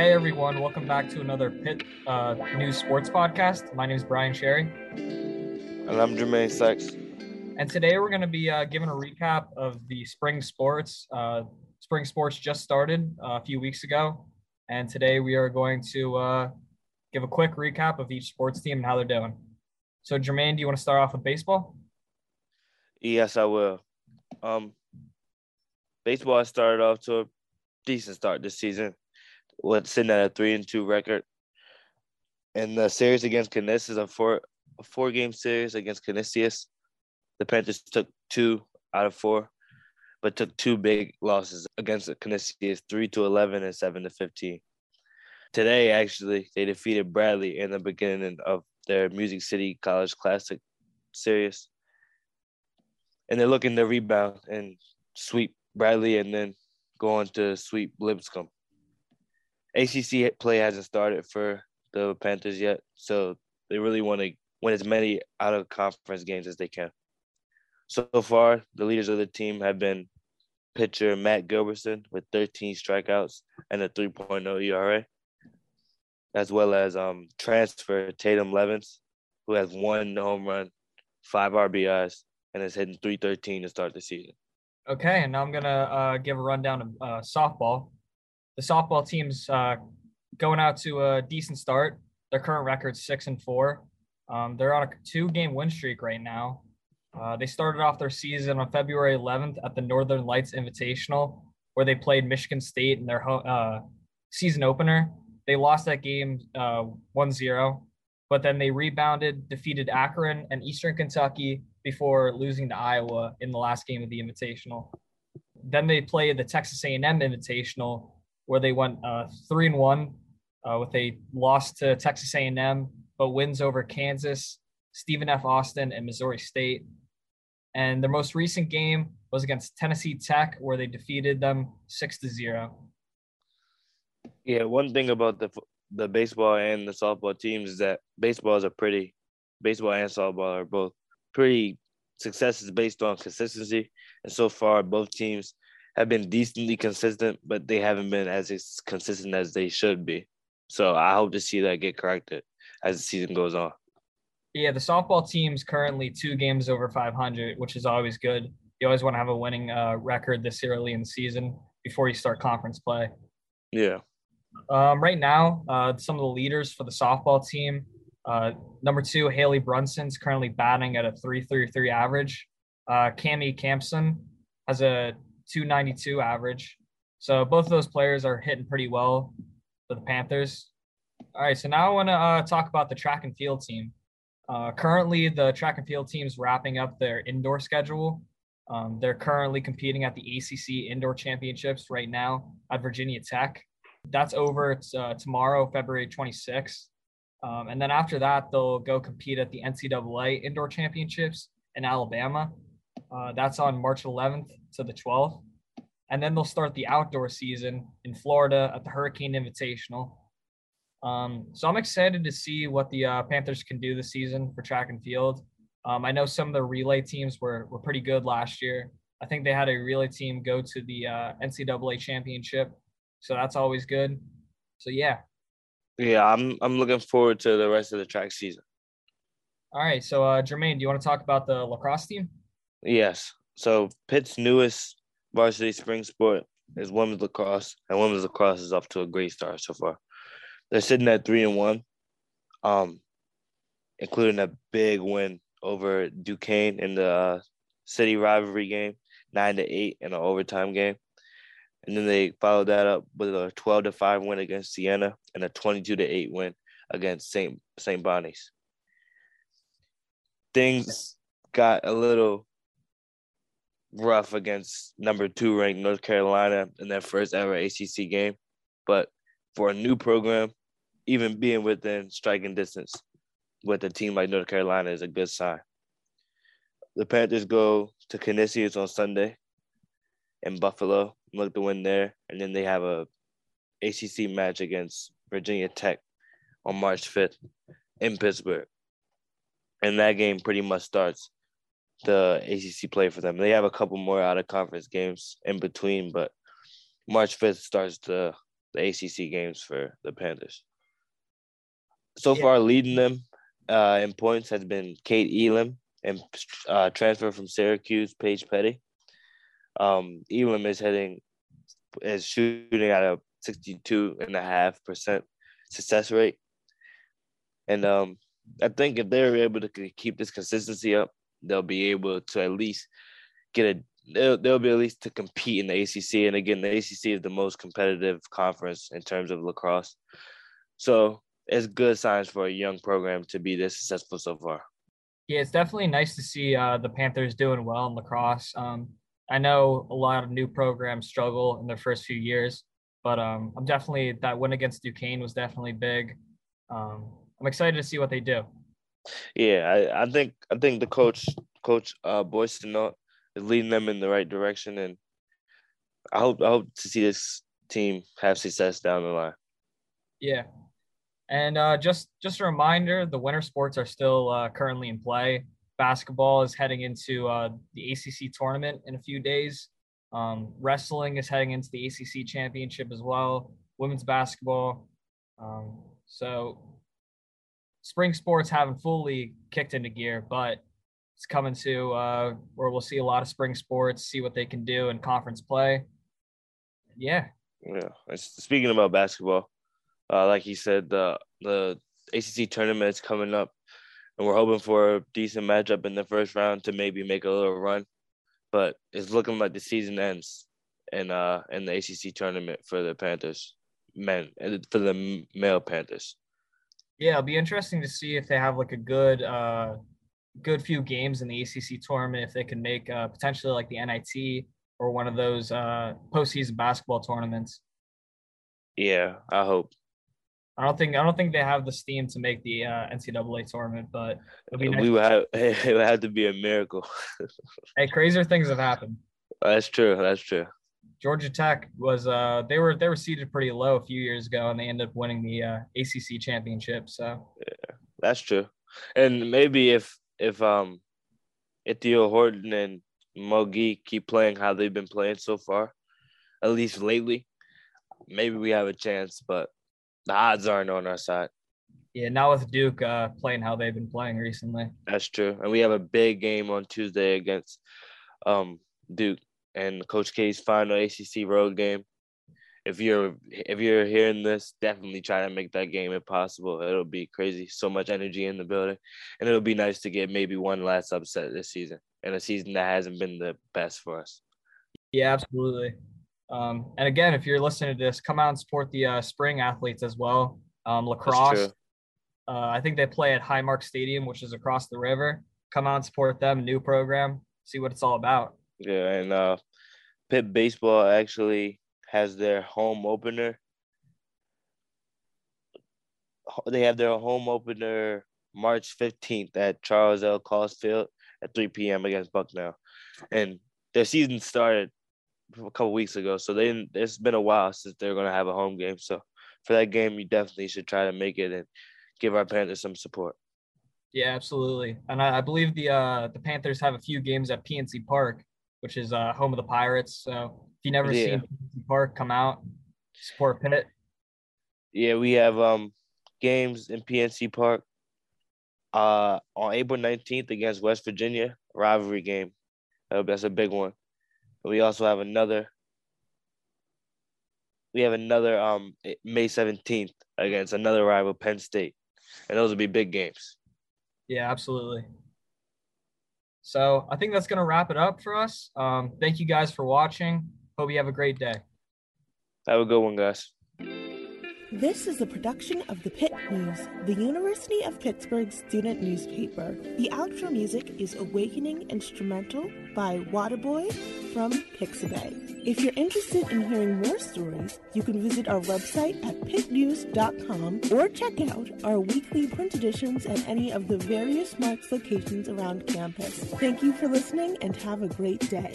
Hey everyone, welcome back to another Pitt uh, News Sports podcast. My name is Brian Sherry. And I'm Jermaine Sykes. And today we're going to be uh, giving a recap of the spring sports. Uh, spring sports just started uh, a few weeks ago. And today we are going to uh, give a quick recap of each sports team and how they're doing. So, Jermaine, do you want to start off with baseball? Yes, I will. Um, baseball started off to a decent start this season, with sitting at a three and two record. And the series against Canisius is a four a four game series against Canisius. The Panthers took two out of four, but took two big losses against Canisius, three to eleven and seven to fifteen. Today, actually, they defeated Bradley in the beginning of their Music City College Classic series. And they're looking to rebound and sweep Bradley and then go on to sweep Lipscomb. ACC play hasn't started for the Panthers yet, so they really want to win as many out of conference games as they can. So far, the leaders of the team have been pitcher Matt Gilbertson with 13 strikeouts and a 3.0 ERA, as well as um, transfer Tatum Levens, who has one home run, five RBIs, and is hitting 313 to start the season. Okay, and now I'm gonna uh, give a rundown of uh, softball. The softball team's uh, going out to a decent start. Their current record's six and four. Um, they're on a two-game win streak right now. Uh, they started off their season on February 11th at the Northern Lights Invitational, where they played Michigan State in their uh, season opener. They lost that game uh, 1-0, but then they rebounded, defeated Akron and Eastern Kentucky before losing to Iowa in the last game of the Invitational. Then they played the Texas A&M Invitational, where they went uh, three and one uh, with a loss to Texas A&M, but wins over Kansas, Stephen F. Austin, and Missouri State. And their most recent game was against Tennessee Tech, where they defeated them six to zero. Yeah, one thing about the the baseball and the softball teams is that baseball is a pretty baseball and softball are both pretty successes based on consistency. And so far, both teams have been decently consistent, but they haven't been as consistent as they should be. So I hope to see that get corrected as the season goes on. Yeah, the softball team's currently two games over 500, which is always good. You always want to have a winning uh, record this early in the season before you start conference play. Yeah. Um, right now, uh, some of the leaders for the softball team uh, number two, Haley Brunson's currently batting at a 333 average. Uh, Cami Campson has a 292 average. So both of those players are hitting pretty well for the Panthers. All right, so now I want to uh, talk about the track and field team. Uh, currently, the track and field team is wrapping up their indoor schedule. Um, they're currently competing at the ACC Indoor Championships right now at Virginia Tech. That's over it's, uh, tomorrow, February 26th. Um, and then after that, they'll go compete at the NCAA Indoor Championships in Alabama. Uh, that's on March 11th to the 12th. And then they'll start the outdoor season in Florida at the Hurricane Invitational. Um, so I'm excited to see what the uh, Panthers can do this season for track and field. Um, I know some of the relay teams were, were pretty good last year. I think they had a relay team go to the uh, NCAA championship. So that's always good. So yeah, yeah, I'm I'm looking forward to the rest of the track season. All right, so uh, Jermaine, do you want to talk about the lacrosse team? Yes. So Pitt's newest varsity spring sport is women's lacrosse, and women's lacrosse is off to a great start so far. They're sitting at three and one, um, including a big win over Duquesne in the uh, city rivalry game, nine to eight in an overtime game. And then they followed that up with a 12 to 5 win against Siena and a 22 to 8 win against St. St. Bonnie's. Things got a little rough against number two ranked North Carolina in their first ever ACC game. But for a new program, even being within striking distance with a team like North Carolina is a good sign. The Panthers go to Canisius on Sunday in Buffalo look to win there, and then they have a ACC match against Virginia Tech on March 5th in Pittsburgh. And that game pretty much starts the ACC play for them. They have a couple more out of conference games in between, but March 5th starts the the ACC games for the Panthers. So yeah. far, leading them uh, in points has been Kate Elam and uh, transfer from Syracuse, Paige Petty. Um, Elam is heading is shooting at a 62 and a half percent success rate. And um, I think if they're able to keep this consistency up, they'll be able to at least get a they'll, they'll be at least to compete in the ACC. And again, the ACC is the most competitive conference in terms of lacrosse. So it's good signs for a young program to be this successful so far. Yeah, it's definitely nice to see uh, the Panthers doing well in lacrosse. Um, I know a lot of new programs struggle in their first few years, but um, I'm definitely that win against Duquesne was definitely big. Um, I'm excited to see what they do. Yeah, I, I think I think the coach coach uh Boyson is leading them in the right direction, and I hope I hope to see this team have success down the line. Yeah, and uh, just just a reminder, the winter sports are still uh, currently in play. Basketball is heading into uh, the ACC tournament in a few days. Um, wrestling is heading into the ACC championship as well. Women's basketball. Um, so spring sports haven't fully kicked into gear, but it's coming to uh, where we'll see a lot of spring sports, see what they can do in conference play. Yeah. Yeah. Speaking about basketball, uh, like he said, the the ACC tournament is coming up, and we're hoping for a decent matchup in the first round to maybe make a little run but it's looking like the season ends in uh in the ACC tournament for the Panthers men for the male Panthers. Yeah, it'll be interesting to see if they have like a good uh good few games in the ACC tournament if they can make uh, potentially like the NIT or one of those uh postseason basketball tournaments. Yeah, I hope. I don't think I don't think they have the steam to make the uh, NCAA tournament, but nice we would have it would have to be a miracle. hey, crazier things have happened. That's true. That's true. Georgia Tech was uh they were they were seated pretty low a few years ago, and they ended up winning the uh, ACC championship. So yeah, that's true. And maybe if if um Ithiel Horton and Mogi keep playing how they've been playing so far, at least lately, maybe we have a chance. But the odds aren't on our side. Yeah, now with Duke uh, playing how they've been playing recently. That's true, and we have a big game on Tuesday against um, Duke and Coach K's final ACC road game. If you're if you're hearing this, definitely try to make that game if possible. It'll be crazy, so much energy in the building, and it'll be nice to get maybe one last upset this season, and a season that hasn't been the best for us. Yeah, absolutely. Um, and again, if you're listening to this, come out and support the uh, spring athletes as well. Um, lacrosse, uh, I think they play at Highmark Stadium, which is across the river. Come out and support them. New program. See what it's all about. Yeah, and uh, Pitt baseball actually has their home opener. They have their home opener March 15th at Charles L. Cost Field at 3 p.m. against Bucknell. And their season started a couple weeks ago. So they it's been a while since they're gonna have a home game. So for that game, you definitely should try to make it and give our Panthers some support. Yeah, absolutely. And I, I believe the uh, the Panthers have a few games at PNC Park, which is uh, home of the Pirates. So if you never yeah. seen PNC Park, come out support Pitt. Yeah, we have um games in PNC Park uh on April 19th against West Virginia, rivalry game. That's a big one. We also have another. We have another um May seventeenth against another rival, Penn State, and those will be big games. Yeah, absolutely. So I think that's gonna wrap it up for us. Um, thank you guys for watching. Hope you have a great day. Have a good one, guys. This is a production of the Pitt News, the University of Pittsburgh student newspaper. The outro music is Awakening Instrumental by Wataboi from Pixabay. If you're interested in hearing more stories, you can visit our website at pittnews.com or check out our weekly print editions at any of the various Marks locations around campus. Thank you for listening and have a great day.